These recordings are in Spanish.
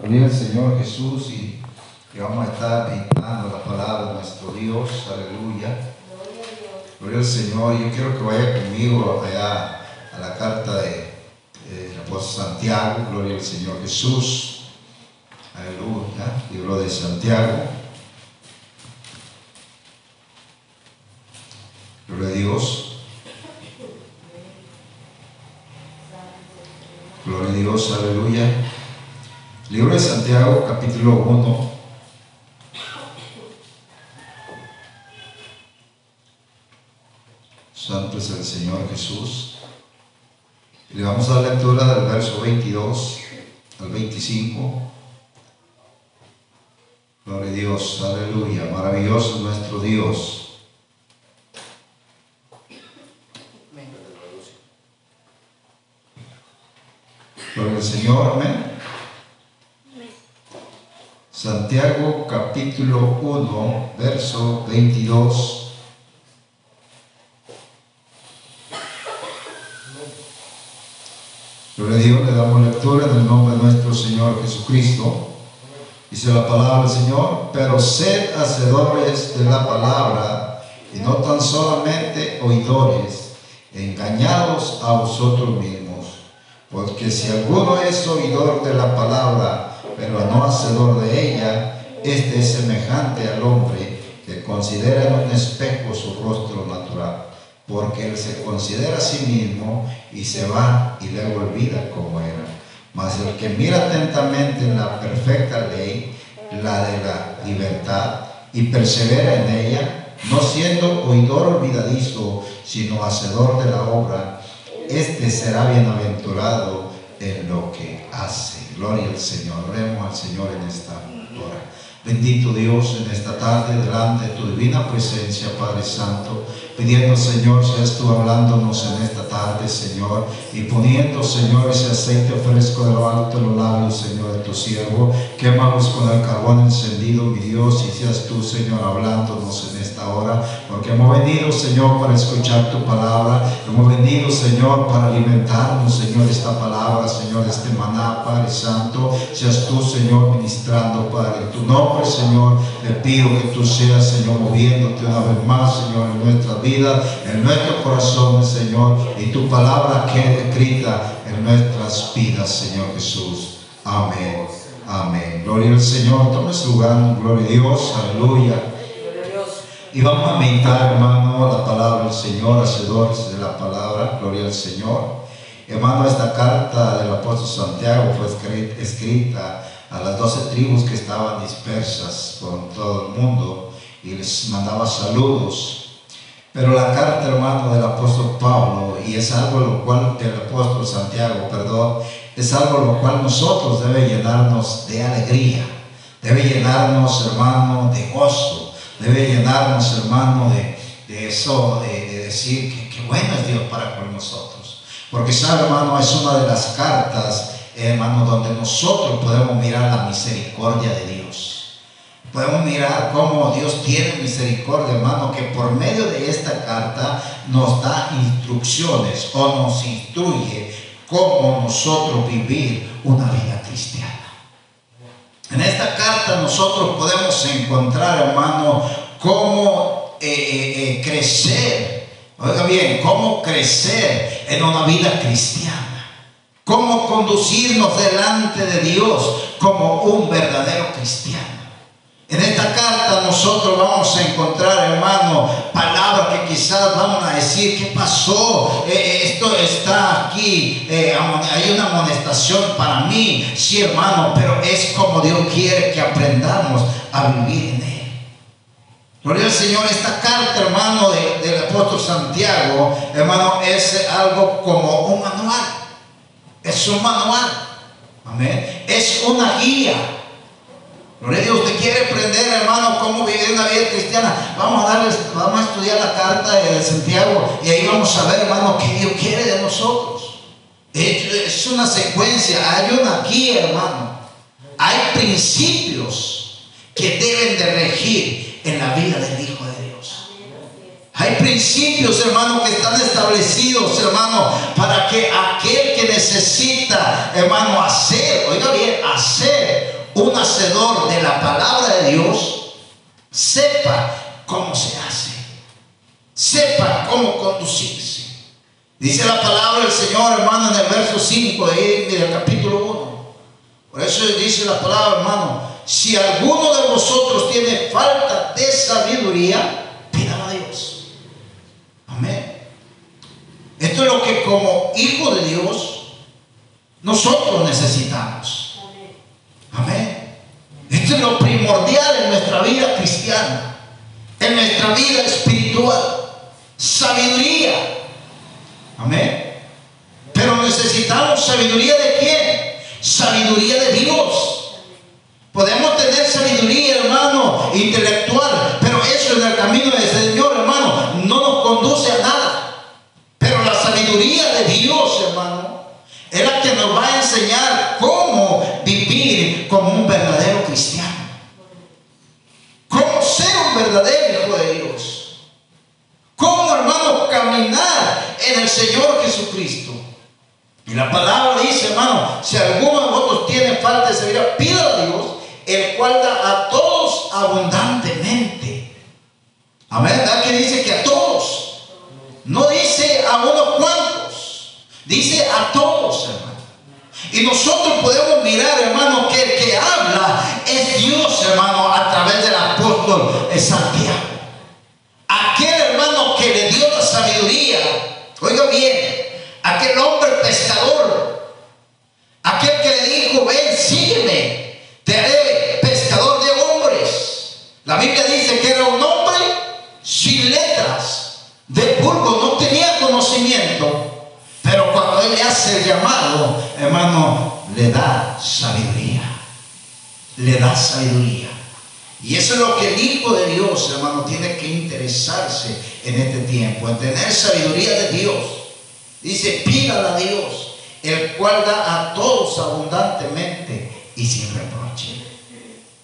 Gloria al Señor Jesús y, y vamos a estar meditando la palabra de nuestro Dios. Aleluya. Gloria al Señor. Yo quiero que vaya conmigo allá a la carta de, del apóstol Santiago. Gloria al Señor Jesús. Aleluya. Libro de Santiago. Gloria a Dios. Gloria a Dios, aleluya. Libro de Santiago, capítulo 1. Santo es el Señor Jesús. Le vamos a dar lectura del verso 22 al 25. Gloria a Dios, aleluya. Maravilloso es nuestro Dios. Gloria al Señor, amén. Santiago capítulo 1, verso 22. Gloria a Dios, le damos lectura en el nombre de nuestro Señor Jesucristo. Dice la palabra del Señor, pero sed hacedores de la palabra y no tan solamente oidores, engañados a vosotros mismos. Porque si alguno es oidor de la palabra, pero no hacedor de ella, este es semejante al hombre que considera en un espejo su rostro natural, porque él se considera a sí mismo y se va y luego olvida cómo era. Mas el que mira atentamente en la perfecta ley, la de la libertad, y persevera en ella, no siendo oidor olvidadizo, sino hacedor de la obra, este será bienaventurado en lo que hace. Gloria al Señor. Oremos al Señor en esta hora. Bendito Dios en esta tarde, delante de tu divina presencia, Padre Santo, pidiendo, Señor, seas tú hablándonos en esta tarde, Señor, y poniendo, Señor, ese aceite fresco de lo alto de los labios, Señor, de tu siervo. Quémanos con el carbón encendido, mi Dios, y seas tú, Señor, hablándonos en esta hora, porque hemos venido, Señor, para escuchar tu palabra. Hemos venido, Señor, para alimentarnos, Señor, esta palabra, Señor, este maná, Padre Santo. Seas tú, Señor, ministrando, Padre, en tu nombre, Señor, te pido que tú seas, Señor, moviéndote una vez más, Señor, en nuestra vida, en nuestro corazón, Señor, y tu palabra quede escrita en nuestras vidas, Señor Jesús. Amén. Amén. Gloria al Señor. Tome su lugar. Gloria a Dios. Aleluya. Y vamos a meditar, hermano, la palabra del Señor, hacedores de la palabra. Gloria al Señor. Hermano, esta carta del apóstol Santiago fue escrita a las doce tribus que estaban dispersas por todo el mundo y les mandaba saludos. Pero la carta, hermano, del apóstol Pablo, y es algo lo cual, del apóstol Santiago, perdón, es algo lo cual nosotros debe llenarnos de alegría, debe llenarnos, hermano, de gozo, debe llenarnos, hermano, de, de eso, de, de decir que, que, bueno es Dios para con nosotros. Porque, sabe, hermano, es una de las cartas, hermano, donde nosotros podemos mirar la misericordia de Dios. Podemos mirar cómo Dios tiene misericordia, hermano, que por medio de esta carta nos da instrucciones o nos instruye cómo nosotros vivir una vida cristiana. En esta carta nosotros podemos encontrar, hermano, cómo eh, eh, crecer, oiga bien, cómo crecer en una vida cristiana, cómo conducirnos delante de Dios como un verdadero cristiano. En esta carta nosotros vamos a encontrar, hermano, palabras que quizás vamos a decir, ¿qué pasó? Eh, esto está aquí, eh, hay una amonestación para mí, sí, hermano, pero es como Dios quiere que aprendamos a vivir en Él. Gloria al Señor, esta carta, hermano, de, del apóstol Santiago, hermano, es algo como un manual. Es un manual. Amén. Es una guía. Gloria Dios, usted quiere aprender, hermano, cómo vivir una vida cristiana. Vamos a darles, vamos a estudiar la carta de Santiago y ahí vamos a ver, hermano, qué Dios quiere de nosotros. Es una secuencia, hay una guía, hermano. Hay principios que deben de regir en la vida del Hijo de Dios. Hay principios, hermano, que están establecidos, hermano, para que aquel que necesita, hermano, hacer, oiga bien, hacer un hacedor de la palabra de Dios sepa cómo se hace, sepa cómo conducirse. Dice la palabra del Señor, hermano, en el verso 5 de, del capítulo 1. Por eso dice la palabra, hermano, si alguno de vosotros tiene falta de sabiduría, pídala a Dios. Amén. Esto es lo que como hijo de Dios nosotros necesitamos. Amén. Es lo primordial en nuestra vida cristiana, en nuestra vida espiritual. Sabiduría. Amén. Pero necesitamos sabiduría de quién? Sabiduría de Dios. Podemos tener sabiduría, hermano, intelectual, pero eso en el camino del Señor, hermano, no nos conduce a nada. Pero la sabiduría de Dios, hermano, es la que nos va a enseñar cómo vivir como un verdadero cristiano. Cómo ser un verdadero hijo de Dios. Cómo, hermano, caminar en el Señor Jesucristo. Y la palabra dice, hermano, si alguno de vosotros tiene falta de sabiduría, pida a Dios, el cual da a todos abundantemente. Amén, ¿verdad? Que dice que a todos. No dice a unos cuantos, dice a todos, hermano. Y nosotros podemos mirar, hermano, que el que habla es Dios, hermano, a través del apóstol Santiago. Aquel hermano que le dio la sabiduría, oiga bien, aquel hombre pescador, aquel que le dijo, ven, sígueme, te haré pescador de hombres. La Biblia dice que era un hombre sin letras, de vulgo, no tenía el llamado, hermano, le da sabiduría, le da sabiduría. Y eso es lo que el Hijo de Dios, hermano, tiene que interesarse en este tiempo, en tener sabiduría de Dios. Dice, pídala a Dios, el cual da a todos abundantemente y sin reproche.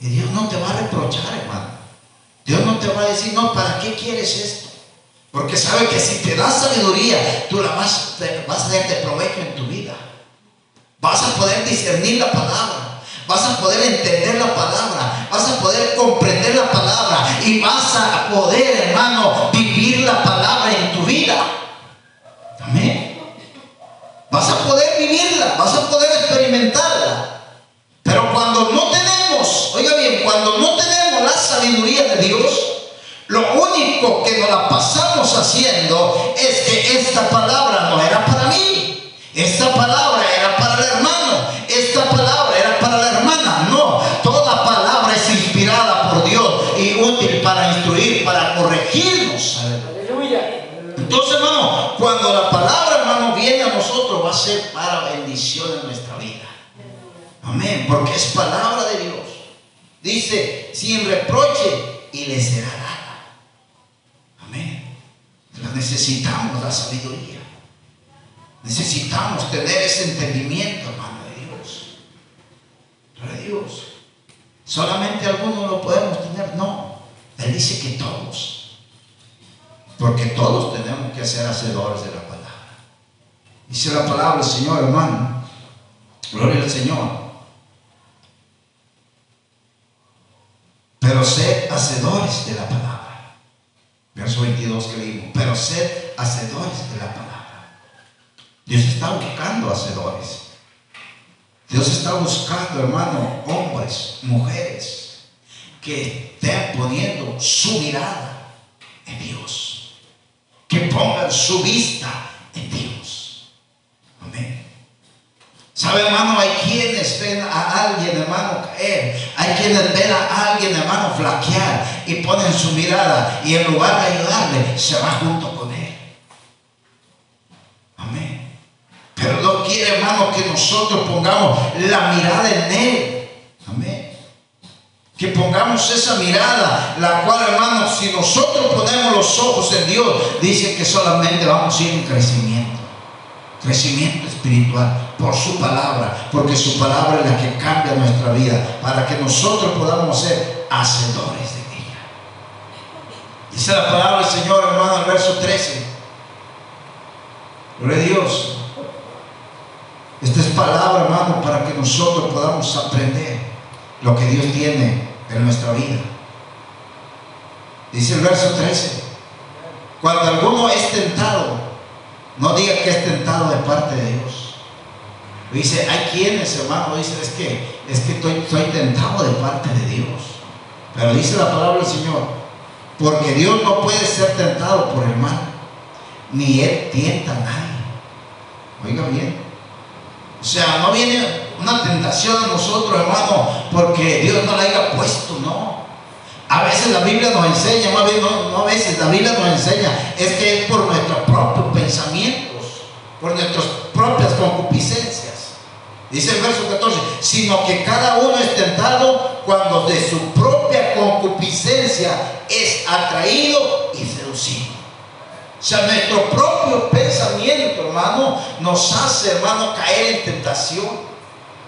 Y Dios no te va a reprochar, hermano. Dios no te va a decir, no, ¿para qué quieres esto? Porque sabe que si te da sabiduría, tú la vas, vas a tener de provecho en tu vida. Vas a poder discernir la palabra. Vas a poder entender la palabra, vas a poder comprender la palabra y vas a poder, hermano, vivir la palabra en tu vida. Amén. Vas a poder vivirla, vas a poder experimentarla. Pero cuando no tenemos, oiga bien, cuando no tenemos la sabiduría de Dios, lo único que nos la pasamos haciendo es que esta palabra no era para mí. Esta palabra era para el hermano. Esta palabra era para la hermana. No, toda palabra es inspirada por Dios y útil para instruir, para corregirnos. Entonces, hermano, cuando la palabra, hermano, viene a nosotros, va a ser para bendición en nuestra vida. Amén, porque es palabra de Dios. Dice, sin reproche y le será dada. Amén. La necesitamos, la sabiduría. Necesitamos tener ese entendimiento, hermano de Dios. de Dios. Solamente algunos lo podemos tener. No. Él dice que todos. Porque todos tenemos que ser hacedores de la palabra. Dice la palabra del Señor, hermano. Gloria al Señor. Pero sed hacedores de la palabra. Verso 22 que leímos. Pero sed hacedores de la palabra. Dios está buscando hacedores. Dios está buscando, hermano, hombres, mujeres, que estén poniendo su mirada en Dios. Que pongan su vista en Dios. Amén. ¿Sabe, hermano? Hay quienes ven a alguien, hermano, caer. Hay quienes ven a alguien, hermano, flaquear y ponen su mirada y en lugar de ayudarle, se va junto con él. Amén. Pero no quiere, hermano, que nosotros pongamos la mirada en él. Amén. Que pongamos esa mirada, la cual, hermano, si nosotros ponemos los ojos en Dios, dice que solamente vamos a ir en crecimiento. Crecimiento espiritual por su palabra, porque su palabra es la que cambia nuestra vida, para que nosotros podamos ser hacedores de. Dice la palabra del Señor, hermano, el verso 13. Gloria a Dios. Esta es palabra, hermano, para que nosotros podamos aprender lo que Dios tiene en nuestra vida. Dice el verso 13. Cuando alguno es tentado, no diga que es tentado de parte de Dios. Dice, hay quienes, hermano, dicen, es que, es que estoy, estoy tentado de parte de Dios. Pero dice la palabra del Señor, porque Dios no puede ser tentado por el mal, ni Él tienta a nadie. Oiga bien. O sea, no viene una tentación a nosotros, hermano, porque Dios no la haya puesto, no. A veces la Biblia nos enseña, más bien no, a veces, la Biblia nos enseña, es que es por nuestros propios pensamientos, por nuestras propias concupiscencias. Dice el verso 14, sino que cada uno es tentado cuando de su es atraído y seducido. O sea, nuestro propio pensamiento, hermano, nos hace, hermano, caer en tentación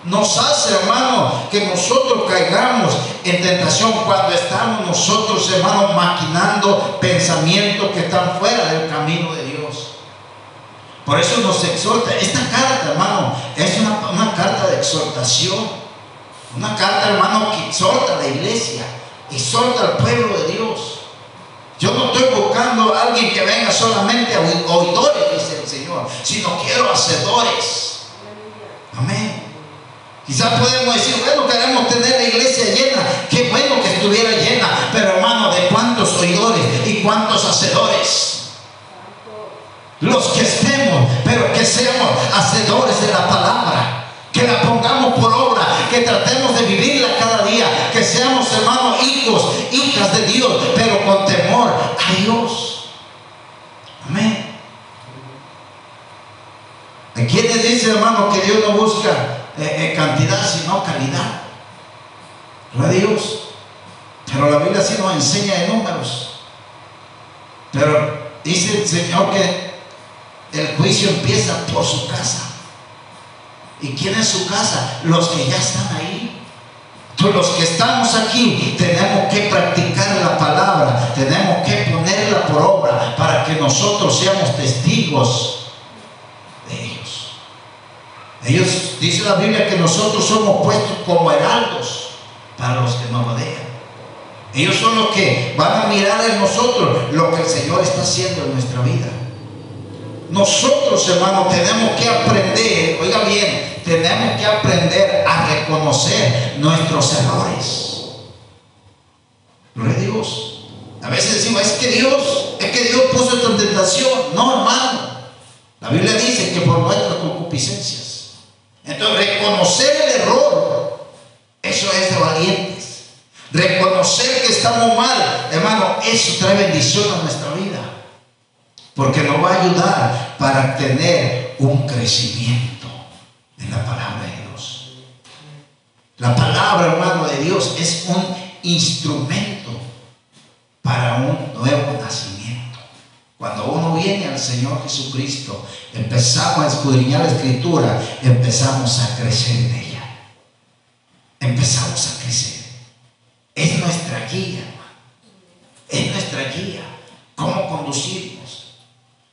nos hace, hermano, que nosotros caigamos en tentación cuando estamos nosotros, hermano, maquinando pensamientos que están fuera del camino de Dios. Por eso nos exhorta. Esta carta, hermano, es una, una carta de exhortación. Una carta, hermano, que exhorta a la iglesia, exhorta al pueblo de Dios. Yo no estoy buscando a alguien que venga solamente a oidores, dice el Señor, sino quiero hacedores. Amén. Quizás podemos decir, bueno, queremos tener la iglesia llena. Qué bueno que estuviera llena. Pero hermano, ¿de cuántos oidores y cuántos hacedores? Los que estemos, pero que seamos hacedores de la palabra. Que la pongamos por obra, que tratemos de vivirla cada día, que seamos hermanos hijos, hijas de Dios, pero con temor a Dios. Amén. ¿A quiénes dice hermano que Dios no busca eh, eh, cantidad, sino calidad. No Dios. Pero la Biblia sí nos enseña de números. Pero dice el Señor que el juicio empieza por su casa. ¿Y quién es su casa? Los que ya están ahí. Entonces, los que estamos aquí tenemos que practicar la palabra, tenemos que ponerla por obra para que nosotros seamos testigos ellos, dice la Biblia, que nosotros somos puestos como heraldos para los que nos rodean. Ellos son los que van a mirar en nosotros lo que el Señor está haciendo en nuestra vida. Nosotros, hermanos, tenemos que aprender, oiga bien, tenemos que aprender a reconocer nuestros errores. Gloria a Dios. A veces decimos, es que Dios, es que Dios puso esta tentación. No, hermano. La Biblia dice que por nuestras concupiscencias. Entonces, reconocer el error, eso es de valientes. Reconocer que estamos mal, hermano, eso trae bendición a nuestra vida. Porque nos va a ayudar para tener un crecimiento en la palabra de Dios. La palabra, hermano, de Dios es un instrumento para un nuevo nacimiento. Cuando uno viene al Señor Jesucristo, empezamos a escudriñar la escritura, empezamos a crecer en ella. Empezamos a crecer. Es nuestra guía, hermano. Es nuestra guía. ¿Cómo conducirnos?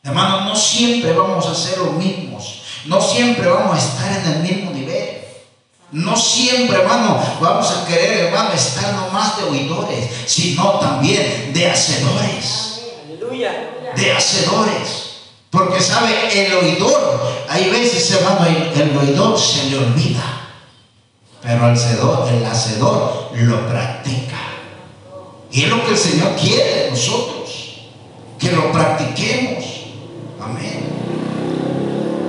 Hermano, no siempre vamos a ser los mismos. No siempre vamos a estar en el mismo nivel. No siempre, hermano, vamos a querer, hermano, estar nomás de oidores, sino también de hacedores. De hacedores. Porque sabe, el oidor, hay veces, hermano, el, el oidor se le olvida. Pero el hacedor, el hacedor lo practica. Y es lo que el Señor quiere de nosotros. Que lo practiquemos. Amén.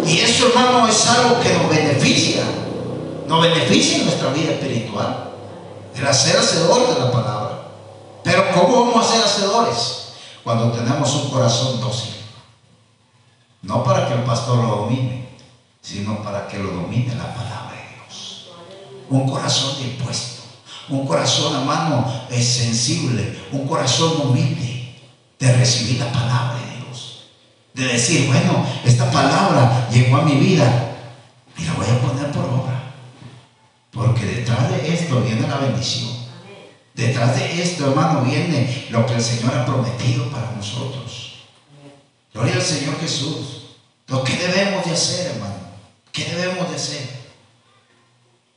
Y eso, hermano, es algo que nos beneficia. Nos beneficia en nuestra vida espiritual. El hacer hacedor de la palabra. Pero ¿cómo vamos a ser hacedores? Cuando tenemos un corazón dócil. No para que el pastor lo domine, sino para que lo domine la palabra de Dios. Un corazón dispuesto, un corazón, hermano, es sensible, un corazón humilde de recibir la palabra de Dios. De decir, bueno, esta palabra llegó a mi vida y la voy a poner por obra. Porque detrás de esto viene la bendición. Detrás de esto, hermano, viene lo que el Señor ha prometido para nosotros. Gloria al Señor Jesús. Lo que debemos de hacer, hermano. ¿Qué debemos de hacer?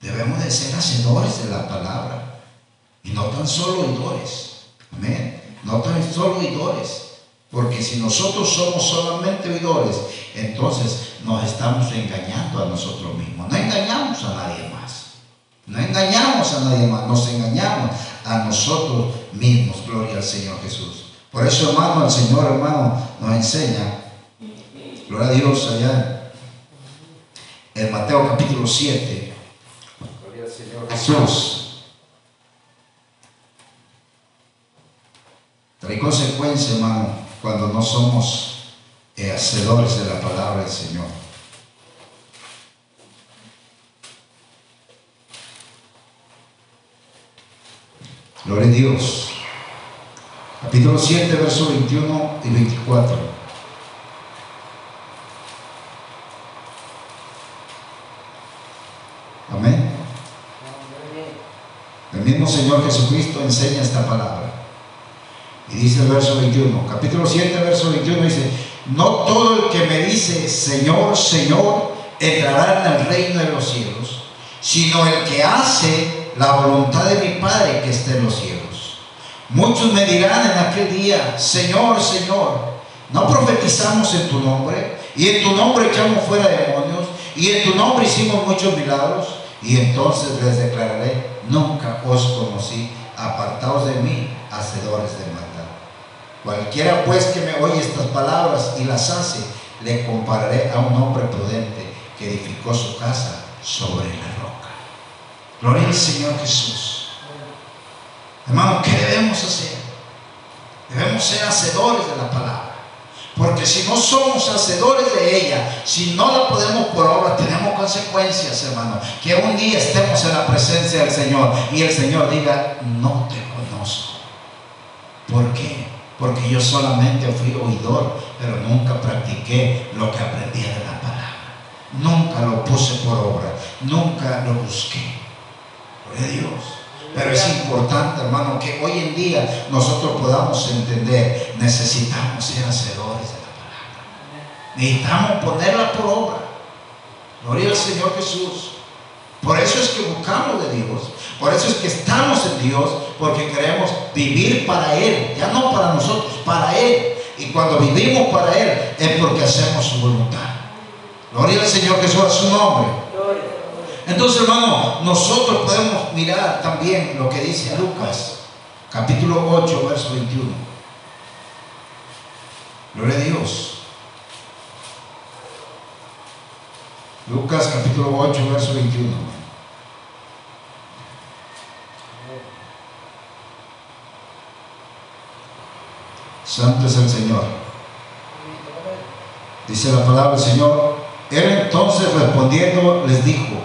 Debemos de ser hacedores de la palabra. Y no tan solo oidores. Amén. no tan solo oidores. Porque si nosotros somos solamente oidores, entonces nos estamos engañando a nosotros mismos. No engañamos a nadie más. No engañamos a nadie más, nos engañamos a nosotros mismos. Gloria al Señor Jesús. Por eso, hermano, el Señor, hermano, nos enseña, gloria a Dios allá en Mateo capítulo 7. Gloria al Señor Jesús. Trae consecuencia, hermano, cuando no somos eh, hacedores de la palabra del Señor. Gloria a Dios. Capítulo 7, versos 21 y 24. Amén. El mismo Señor Jesucristo enseña esta palabra. Y dice el verso 21, capítulo 7, verso 21 dice, no todo el que me dice Señor, Señor, entrará en el reino de los cielos, sino el que hace la voluntad de mi Padre que está en los cielos. Muchos me dirán en aquel día, Señor, Señor, no profetizamos en tu nombre, y en tu nombre echamos fuera demonios, y en tu nombre hicimos muchos milagros, y entonces les declararé, nunca os conocí, apartaos de mí, hacedores de maldad. Cualquiera pues que me oye estas palabras y las hace, le compararé a un hombre prudente que edificó su casa sobre la roca. Gloria al Señor Jesús. Hermano, ¿qué debemos hacer? Debemos ser hacedores de la palabra. Porque si no somos hacedores de ella, si no la podemos por obra, tenemos consecuencias, hermano. Que un día estemos en la presencia del Señor y el Señor diga, no te conozco. ¿Por qué? porque yo solamente fui oidor, pero nunca practiqué lo que aprendí de la palabra. Nunca lo puse por obra, nunca lo busqué. Por Dios. Pero es importante, hermano, que hoy en día nosotros podamos entender, necesitamos ser hacedores de la palabra. Necesitamos ponerla por obra. Gloria al Señor Jesús. Por eso es que buscamos de Dios. Por eso es que estamos en Dios, porque queremos vivir para Él, ya no para nosotros, para Él. Y cuando vivimos para Él es porque hacemos su voluntad. Gloria al Señor Jesús a su nombre. Entonces, hermano, nosotros podemos mirar también lo que dice Lucas, capítulo 8, verso 21. Gloria a Dios. Lucas capítulo 8, verso 21. Santo es el Señor. Dice la palabra del Señor. Él entonces respondiendo les dijo,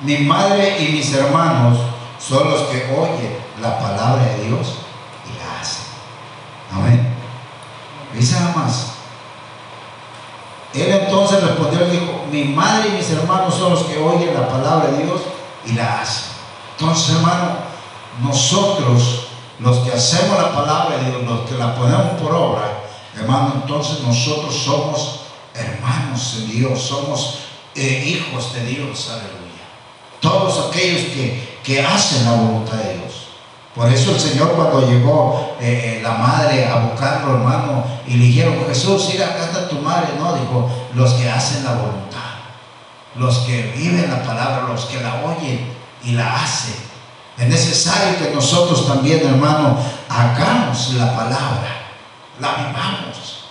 mi madre y mis hermanos son los que oyen la palabra de Dios y la hacen. Amén. Dice nada más. Él entonces respondió y dijo, mi madre y mis hermanos son los que oyen la palabra de Dios y la hacen. Entonces, hermano, nosotros los que hacemos la palabra de Dios, los que la ponemos por obra, hermano, entonces nosotros somos hermanos de Dios, somos eh, hijos de Dios, aleluya. Todos aquellos que, que, hacen la voluntad de Dios. Por eso el Señor cuando llegó eh, eh, la madre a buscarlo, hermano, y le dijeron, Jesús, mira, acá está tu madre, no, dijo, los que hacen la voluntad, los que viven la palabra, los que la oyen y la hacen. Es necesario que nosotros también, hermano, hagamos la palabra, la vivamos.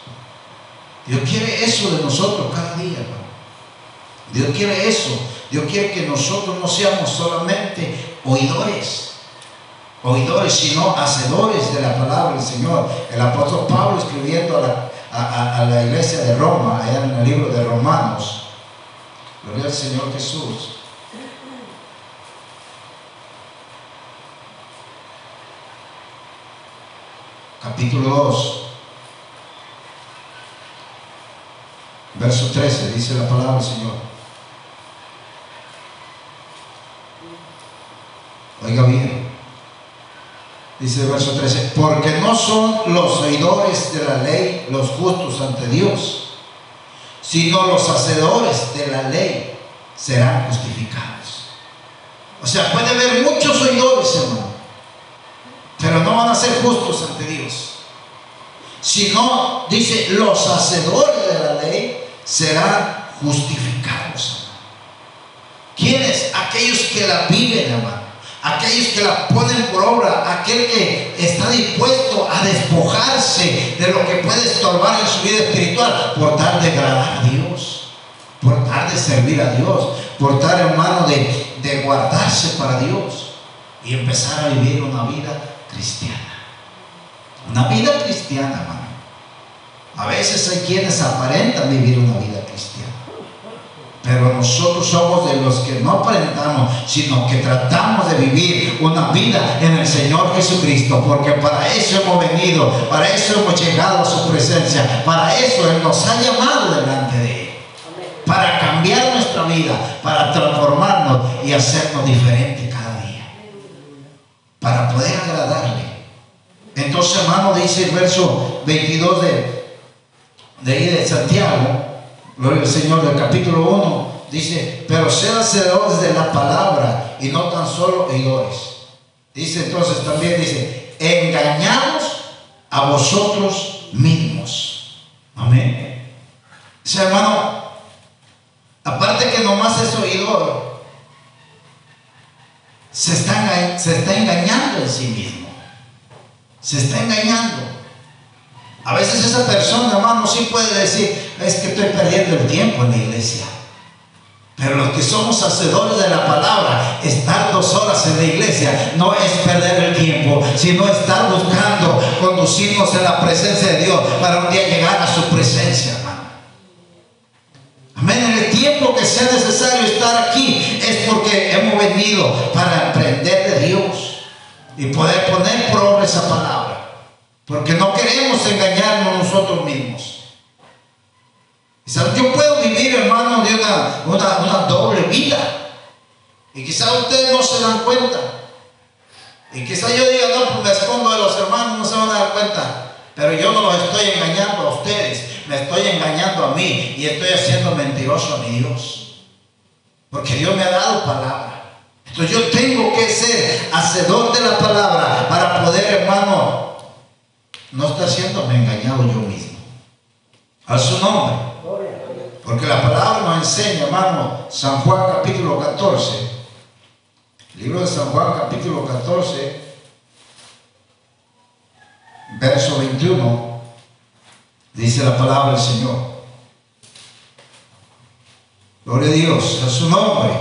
Dios quiere eso de nosotros cada día, hermano. Dios quiere eso. Dios quiere que nosotros no seamos solamente oidores, oidores, sino hacedores de la palabra del Señor. El apóstol Pablo escribiendo a la, a la iglesia de Roma, allá en el libro de Romanos, gloria al Señor Jesús. capítulo 2, verso 13, dice la palabra del Señor. Oiga bien, dice el verso 13, porque no son los oidores de la ley los justos ante Dios, sino los hacedores de la ley serán justificados. O sea, puede haber muchos oidores, hermano pero no van a ser justos ante Dios. sino, dice, los hacedores de la ley serán justificados. ¿Quiénes? Aquellos que la viven, hermano. Aquellos que la ponen por obra, aquel que está dispuesto a despojarse de lo que puede estorbar en su vida espiritual por tal de agradar a Dios, por tal de servir a Dios, por tal, hermano, de, de guardarse para Dios y empezar a vivir una vida cristiana. Una vida cristiana, hermano. A veces hay quienes aparentan vivir una vida cristiana. Pero nosotros somos de los que no aparentamos, sino que tratamos de vivir una vida en el Señor Jesucristo, porque para eso hemos venido, para eso hemos llegado a su presencia, para eso Él nos ha llamado delante de Él, para cambiar nuestra vida, para transformarnos y hacernos diferentes cada día, para poder agradarle. Entonces, hermano, dice el verso 22 de, de de Santiago, gloria al Señor, del capítulo 1, dice, pero sean hacedores de la palabra y no tan solo oidores. Dice entonces también, dice, engañados a vosotros mismos. Amén. Dice, hermano, aparte que nomás es oidor, se está, se está engañando en sí mismo. Se está engañando. A veces esa persona, hermano, sí puede decir, es que estoy perdiendo el tiempo en la iglesia. Pero los que somos hacedores de la palabra, estar dos horas en la iglesia no es perder el tiempo, sino estar buscando conducirnos en la presencia de Dios para un día llegar a su presencia, hermano. Amén. En el tiempo que sea necesario estar aquí es porque hemos venido para aprender de Dios y poder poner por obra esa palabra. Porque no queremos engañarnos nosotros mismos. Yo hermano, de una, una, doble vida. Y quizás ustedes no se dan cuenta. Y quizás yo diga, no, me escondo de los hermanos, no se van a dar cuenta. Pero yo no los estoy engañando a ustedes, me estoy engañando a mí y estoy haciendo mentiroso a mi Dios. Porque Dios me ha dado palabra. Entonces yo tengo que ser hacedor de la palabra para poder, hermano, no estar siendo engañado yo mismo. A su nombre. Porque la palabra nos enseña, hermano, San Juan capítulo 14. Libro de San Juan capítulo 14, verso 21, dice la palabra del Señor. Gloria a Dios, a su nombre.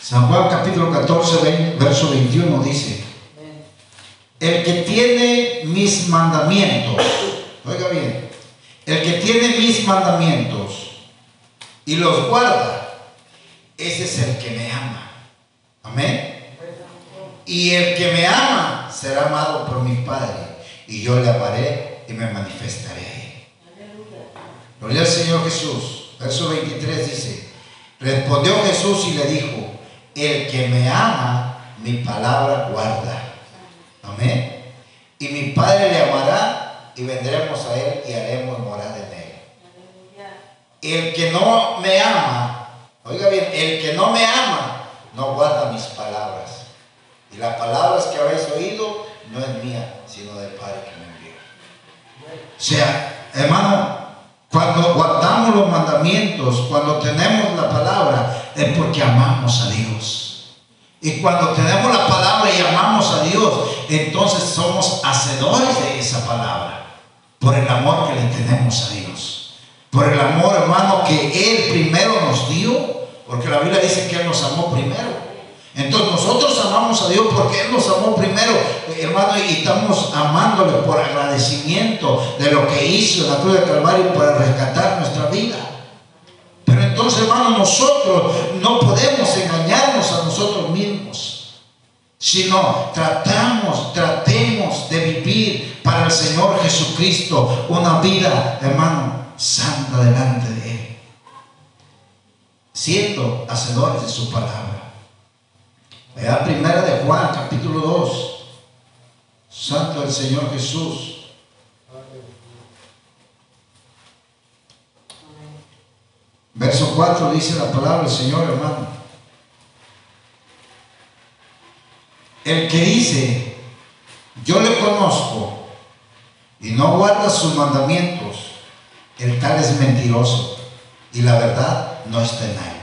San Juan capítulo 14, verso 21 dice, el que tiene mis mandamientos, oiga bien, el que tiene mis mandamientos y los guarda, ese es el que me ama. Amén. Y el que me ama será amado por mi Padre, y yo le amaré y me manifestaré. Gloria al Señor Jesús. Verso 23 dice, respondió Jesús y le dijo, el que me ama, mi palabra guarda. Amén. Y mi Padre le amará y vendremos a Él y haremos morada en Él. El que no me ama, oiga bien, el que no me ama, no guarda mis palabras. Y las palabras que habéis oído no es mía, sino del Padre que me envió. O sea, hermano, cuando guardamos los mandamientos, cuando tenemos la palabra, es porque amamos a Dios. Y cuando tenemos la palabra y amamos a Dios, entonces somos hacedores de esa palabra por el amor que le tenemos a Dios, por el amor, hermano, que Él primero nos dio, porque la Biblia dice que Él nos amó primero. Entonces nosotros amamos a Dios porque Él nos amó primero, hermano, y estamos amándole por agradecimiento de lo que hizo la cruz de Calvario para rescatar nuestra vida. Pero entonces, hermano, nosotros no podemos engañarnos a nosotros mismos sino tratamos, tratemos de vivir para el Señor Jesucristo una vida, hermano, santa delante de Él, siendo hacedores de su palabra. Vea primera de Juan, capítulo 2, santo el Señor Jesús. Verso 4 dice la palabra del Señor, hermano. El que dice, yo le conozco y no guarda sus mandamientos, el tal es mentiroso y la verdad no está en él.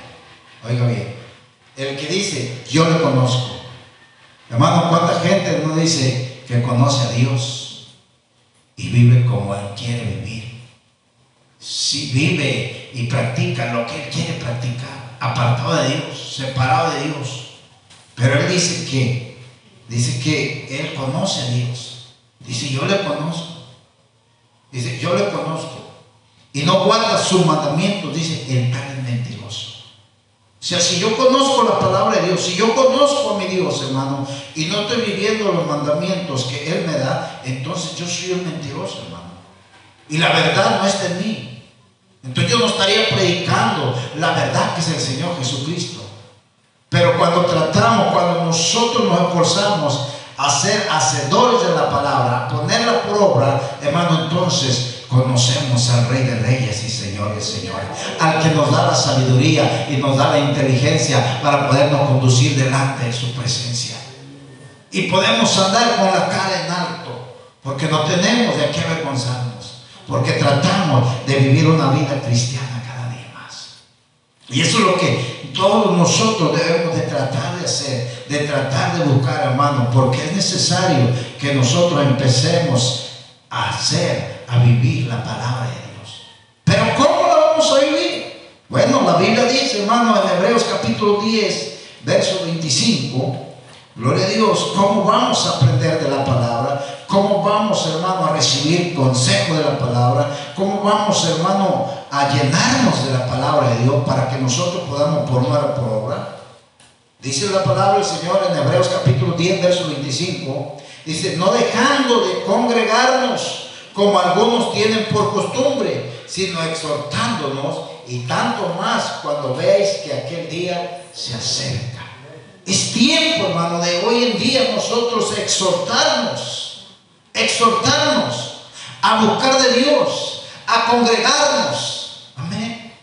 Oiga bien, el que dice, yo le conozco. Hermano, ¿cuánta gente no dice que conoce a Dios y vive como Él quiere vivir? Si vive y practica lo que Él quiere practicar, apartado de Dios, separado de Dios. Pero Él dice que, dice que Él conoce a Dios. Dice, yo le conozco. Dice, yo le conozco. Y no guarda sus mandamientos, dice, el tal es mentiroso. O sea, si yo conozco la palabra de Dios, si yo conozco a mi Dios, hermano, y no estoy viviendo los mandamientos que Él me da, entonces yo soy un mentiroso, hermano. Y la verdad no está en mí. Entonces yo no estaría predicando la verdad que es el Señor Jesucristo. Pero cuando tratamos, cuando nosotros nos esforzamos a ser hacedores de la palabra, a ponerla por obra, hermano, entonces conocemos al Rey de Reyes y Señores, Señores, al que nos da la sabiduría y nos da la inteligencia para podernos conducir delante de su presencia. Y podemos andar con la cara en alto, porque no tenemos de qué avergonzarnos, porque tratamos de vivir una vida cristiana cada día más. Y eso es lo que todos nosotros debemos de tratar de hacer, de tratar de buscar, hermano, porque es necesario que nosotros empecemos a hacer, a vivir la palabra de Dios. Pero ¿cómo la vamos a vivir? Bueno, la Biblia dice, hermano, en Hebreos capítulo 10, verso 25, gloria a Dios, ¿cómo vamos a aprender de la palabra? ¿Cómo vamos, hermano, a recibir consejo de la palabra? ¿Cómo vamos, hermano, a llenarnos de la palabra de Dios para que nosotros podamos ponerla por obra? Dice la palabra del Señor en Hebreos capítulo 10, verso 25. Dice, no dejando de congregarnos como algunos tienen por costumbre, sino exhortándonos y tanto más cuando veis que aquel día se acerca. Es tiempo, hermano, de hoy en día nosotros exhortarnos, exhortarnos a buscar de Dios, a congregarnos. Amén.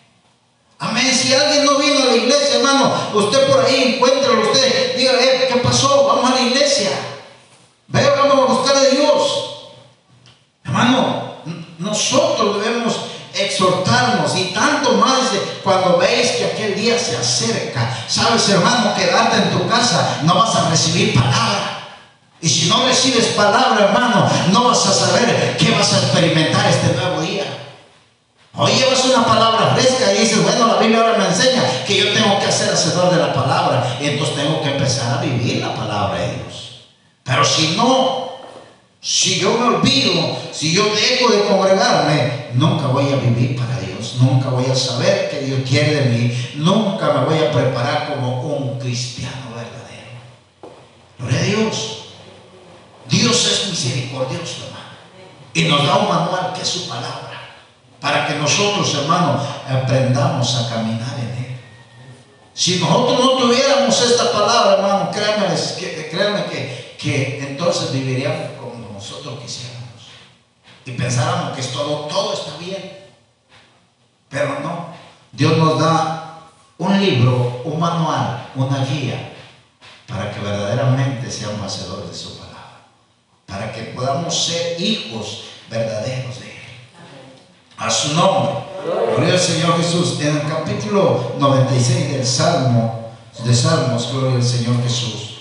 Amén. Si alguien no vino a la iglesia, hermano, usted por ahí encuentra usted, diga, eh, ¿qué pasó? Vamos a la iglesia. Veo, vamos a buscar a Dios. Hermano, nosotros debemos exhortarnos y tanto más cuando veis que aquel día se acerca. Sabes, hermano, quedarte en tu casa no vas a recibir palabra. Y si no recibes palabra, hermano, no vas a saber qué vas a experimentar este nuevo día. Hoy llevas una palabra fresca y dices, bueno, la Biblia ahora me enseña que yo tengo que ser hacedor de la palabra. Y entonces tengo que empezar a vivir la palabra de Dios. Pero si no, si yo me olvido, si yo dejo de congregarme, nunca voy a vivir para Dios. Nunca voy a saber que Dios quiere de mí. Nunca me voy a preparar como un cristiano verdadero. Gloria a Dios. Dios es misericordioso, hermano. Y nos da un manual que es su palabra. Para que nosotros, hermano, aprendamos a caminar en él. Si nosotros no tuviéramos esta palabra, hermano, créanme, créanme que, que entonces viviríamos como nosotros quisiéramos. Y pensáramos que todo, todo está bien. Pero no. Dios nos da un libro, un manual, una guía, para que verdaderamente seamos hacedores de su palabra. Para que podamos ser hijos verdaderos de Él. A su nombre. Gloria al Señor Jesús. En el capítulo 96 del Salmo, de Salmos, gloria al Señor Jesús.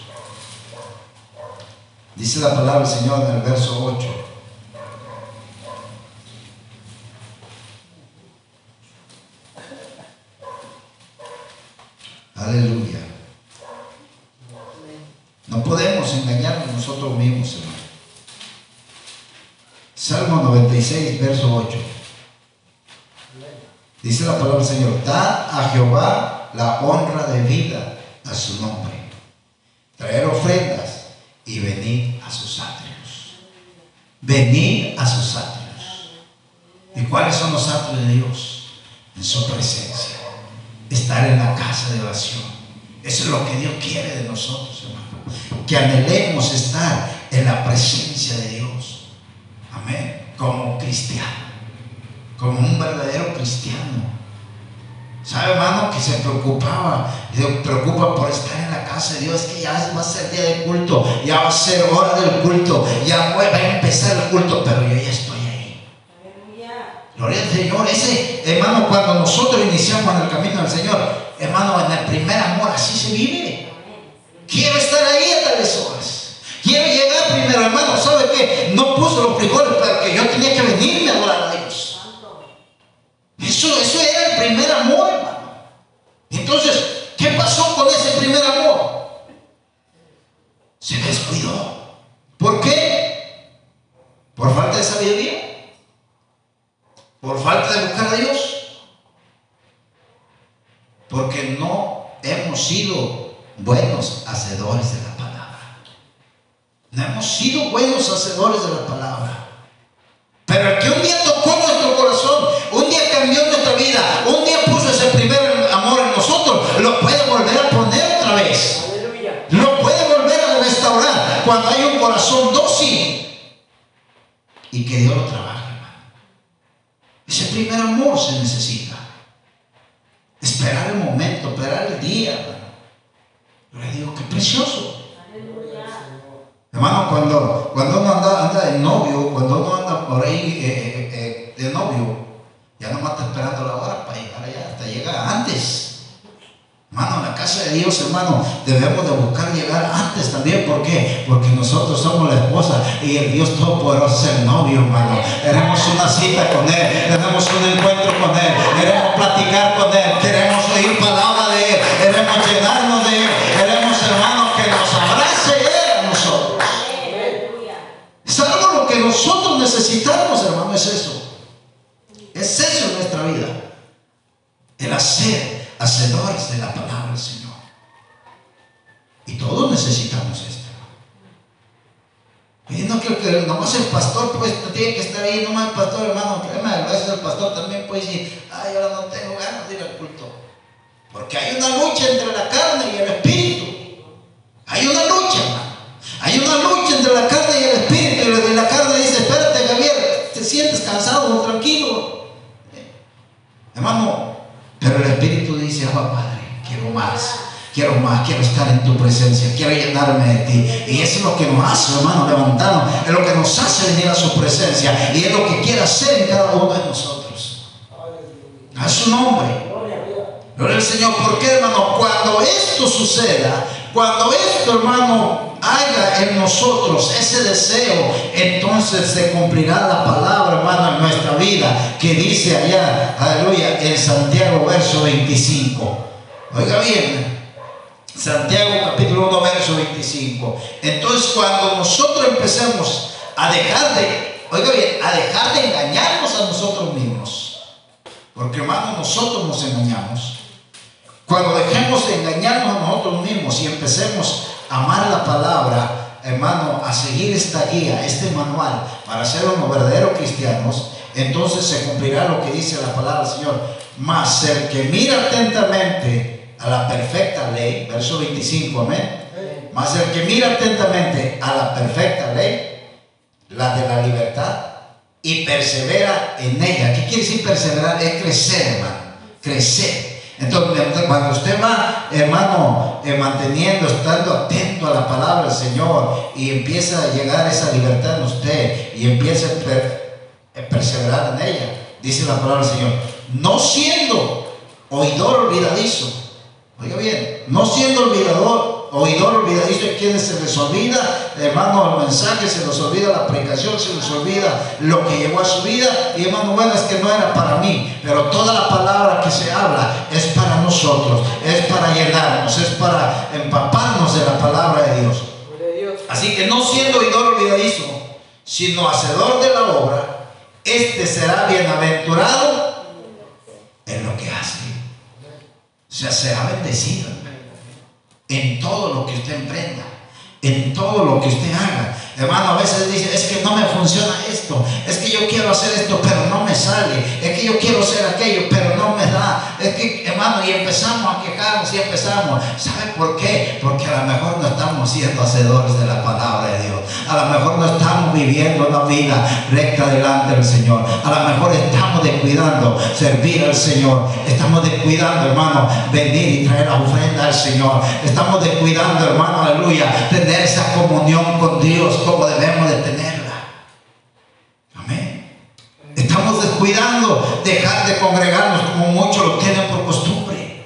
Dice la palabra del Señor en el verso 8. Aleluya. No podemos engañarnos nosotros mismos, hermano. Salmo 96, verso 8. La palabra del Señor, da a Jehová la honra de vida a su nombre. Traer ofrendas y venir a sus atrios. Venir a sus atrios. ¿Y cuáles son los atrios de Dios? En su presencia. Estar en la casa de oración. Eso es lo que Dios quiere de nosotros, hermano. Que anhelemos estar en la presencia de Dios. Amén. Como cristiano como un verdadero cristiano. ¿Sabe, hermano? Que se preocupaba, se preocupa por estar en la casa de Dios, es que ya va a ser día de culto, ya va a ser hora del culto, ya va a empezar el culto, pero yo ya estoy ahí. Gloria al Señor. Ese, hermano, cuando nosotros iniciamos en el camino del Señor, hermano, en el primer amor, así se vive. Quiero estar ahí a tales horas. Quiero llegar primero, hermano. ¿Sabe qué? No puso los frijoles, pero que yo tenía que venirme a adorar a Dios. Eso, eso era el primer amor. Entonces, ¿qué pasó con ese primer amor? Se descuidó. ¿Por qué? ¿Por falta de sabiduría? ¿Por falta de buscar a Dios? Porque no hemos sido buenos hacedores de la palabra. No hemos sido buenos hacedores de la palabra. Pero el que un día y que Dios lo trabaje, hermano. Ese primer amor se necesita. Esperar el momento, esperar el día, hermano. Yo le digo, qué precioso. Hermano, cuando, cuando uno anda, anda de novio, cuando uno anda por ahí eh, eh, eh, de novio, ya no está esperando la hora para llegar allá, hasta llega antes. Hermano, en la casa de Dios, hermano, debemos de buscar llegar antes también. ¿Por qué? Porque nosotros somos la esposa y el Dios Todopoderoso es el novio, hermano. Queremos una cita con Él, tenemos un encuentro con Él, queremos platicar con Él, queremos oír palabra de Él, queremos llenarnos de Él, queremos, hermano, que nos abrace Él a nosotros. Es algo lo que nosotros necesitamos, hermano, es eso. Es eso en nuestra vida. El hacer hacedores de la palabra del Señor. Y todos necesitamos esto. Y no creo que nomás el pastor pues tiene que estar ahí, nomás el pastor, hermano, a veces el pastor también puede decir, ay, ahora no tengo ganas de ir al culto. Porque hay una lucha entre la carne y el espíritu. Hay una lucha, hermano. Hay una lucha entre la carne y el espíritu. Y la carne dice, espérate, Javier, te sientes cansado, tranquilo. Hermano, pero el espíritu oh, Padre, quiero más. Quiero más, quiero estar en tu presencia, quiero llenarme de ti. Y eso es lo que nos hace, hermano, levantarnos. Es lo que nos hace venir a su presencia. Y es lo que quiere hacer en cada uno de nosotros. A su nombre. Gloria al Señor. ¿Por qué, hermano? Cuando esto suceda, cuando esto, hermano, haga en nosotros ese deseo, entonces se cumplirá la palabra, hermano, en nuestra vida, que dice allá, aleluya, en Santiago, verso 25. Oiga bien, Santiago capítulo 1, verso 25. Entonces, cuando nosotros empecemos a dejar de, oiga bien, a dejar de engañarnos a nosotros mismos, porque hermano, nosotros nos engañamos. Cuando dejemos de engañarnos a nosotros mismos y empecemos a amar la palabra, hermano, a seguir esta guía, este manual, para ser unos verdaderos cristianos, entonces se cumplirá lo que dice la palabra del Señor. Mas el que mira atentamente a la perfecta ley, verso 25, amén. Mas el que mira atentamente a la perfecta ley, la de la libertad, y persevera en ella. ¿Qué quiere decir perseverar? Es crecer, hermano. Crecer. Entonces, cuando usted va, hermano, eh, manteniendo, estando atento a la palabra del Señor y empieza a llegar esa libertad en usted y empieza a perseverar en ella, dice la palabra del Señor, no siendo oidor olvidadizo, oiga bien, no siendo olvidador, oidor olvidadizo es quienes se les olvida, hermano, el mensaje, se les olvida la predicación, se les olvida lo que llegó a su vida. Y hermano, bueno, es que no era para mí, pero toda la palabra que se habla es para nosotros, es para llenarnos, es para empaparnos de la palabra de Dios. Así que no siendo oidor olvidadizo, sino hacedor de la obra, este será bienaventurado en lo que hace. O sea, será bendecido en todo lo que usted emprenda, en todo lo que usted haga. Hermano, a veces dice, es que no me funciona esto, es que yo quiero hacer esto, pero no me sale, es que yo quiero hacer aquello, pero no me da. Es que, hermano, y empezamos a quejarnos y empezamos. ¿Sabe por qué? Porque a lo mejor no estamos siendo hacedores de la palabra de Dios. A lo mejor no estamos viviendo una vida recta delante del Señor. A lo mejor estamos descuidando servir al Señor. Estamos descuidando, hermano, venir y traer la ofrenda al Señor. Estamos descuidando, hermano, aleluya, tener esa comunión con Dios como debemos de tenerla. Amén. Estamos descuidando dejar de congregarnos como muchos lo tienen por costumbre.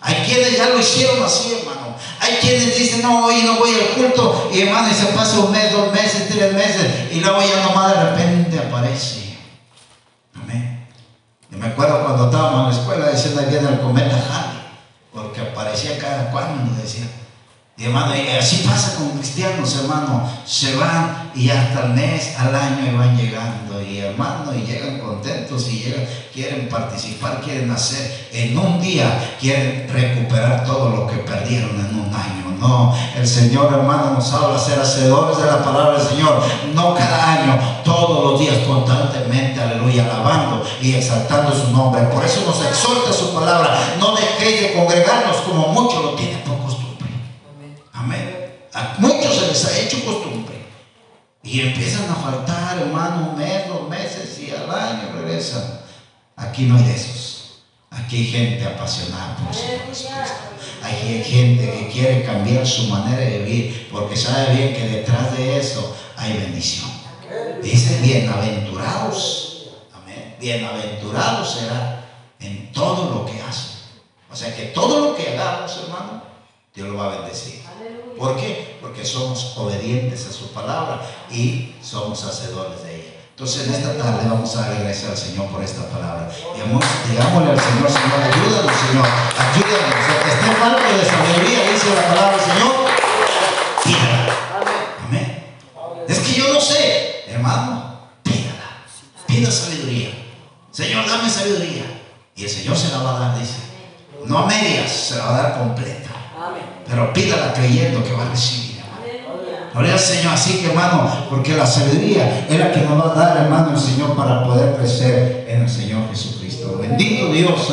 Hay quienes ya lo hicieron así, hermano. Hay quienes dicen, no, hoy no voy al culto. Y hermano, y se pasa un mes, dos meses, tres meses. Y luego ya nomás de repente aparece. Amén. Yo me acuerdo cuando estábamos en la escuela, decían viene el cometa Halley. Porque aparecía cada cuando, decía. Y hermano, y así pasa con cristianos, hermano. Se van y hasta el mes, al año y van llegando. Y hermano, y llegan contentos y llegan, quieren participar, quieren hacer. En un día quieren recuperar todo lo que perdieron en un año. No, el Señor, hermano, nos habla ser hacedores de la palabra del Señor. No cada año, todos los días, constantemente, aleluya, alabando y exaltando su nombre. Por eso nos exhorta su palabra. No dejéis de congregarnos como muchos lo tienen. A muchos se les ha hecho costumbre. Y empiezan a faltar, hermano, un mes, dos meses y al año regresan. Aquí no hay de esos. Aquí hay gente apasionada por Señor Jesucristo. Hay gente que quiere cambiar su manera de vivir porque sabe bien que detrás de eso hay bendición. Dice, bienaventurados. Amén. Bienaventurados será en todo lo que hace. O sea que todo lo que hagamos, hermano, Dios lo va a bendecir. ¿Por qué? Porque somos obedientes a su palabra y somos hacedores de ella. Entonces en esta tarde vamos a darle gracias al Señor por esta palabra. Digamos, digámosle al Señor, Señor, ayúdanos, Señor, ayúdanos. El que esté de sabiduría, dice la palabra Señor, pídala. Amén. Es que yo no sé, hermano, pídala. Pida sabiduría. Señor, dame sabiduría. Y el Señor se la va a dar, dice. No a medias, se la va a dar completa. Pero pídala creyendo que va a recibir. Gloria al Señor. Así que, hermano, porque la sabiduría es la que nos va a dar, hermano, el Señor para poder crecer en el Señor Jesucristo. Bendito Dios.